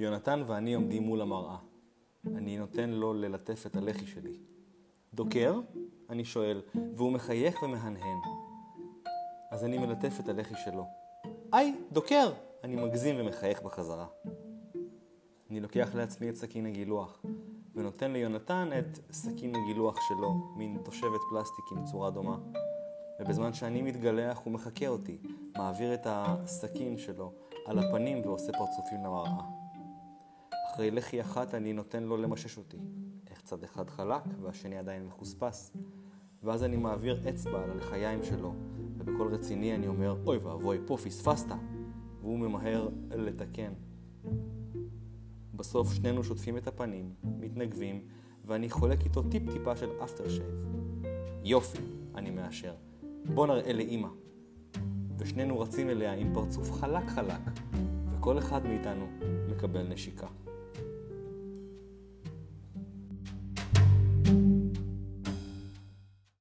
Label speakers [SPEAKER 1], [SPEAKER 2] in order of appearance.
[SPEAKER 1] יונתן ואני עומדים מול המראה. אני נותן לו ללטף את הלחי שלי. דוקר? אני שואל, והוא מחייך ומהנהן. אז אני מלטף את הלחי שלו. היי, דוקר! אני מגזים ומחייך בחזרה. אני לוקח לעצמי את סכין הגילוח, ונותן ליונתן את סכין הגילוח שלו, מין תושבת פלסטיק עם צורה דומה. ובזמן שאני מתגלח הוא מחקה אותי, מעביר את הסכין שלו על הפנים ועושה פרצופים למראה. אחרי לחי אחת אני נותן לו למשש אותי. איך צד אחד חלק והשני עדיין מחוספס. ואז אני מעביר אצבע על הלחיים שלו, ובקול רציני אני אומר, אוי ואבוי, פה פספסת. והוא ממהר לתקן. בסוף שנינו שוטפים את הפנים, מתנגבים, ואני חולק איתו טיפ-טיפה של אפטר שייב. יופי, אני מאשר. בוא נראה לאימא. ושנינו רצים אליה עם פרצוף חלק חלק, וכל אחד מאיתנו מקבל נשיקה.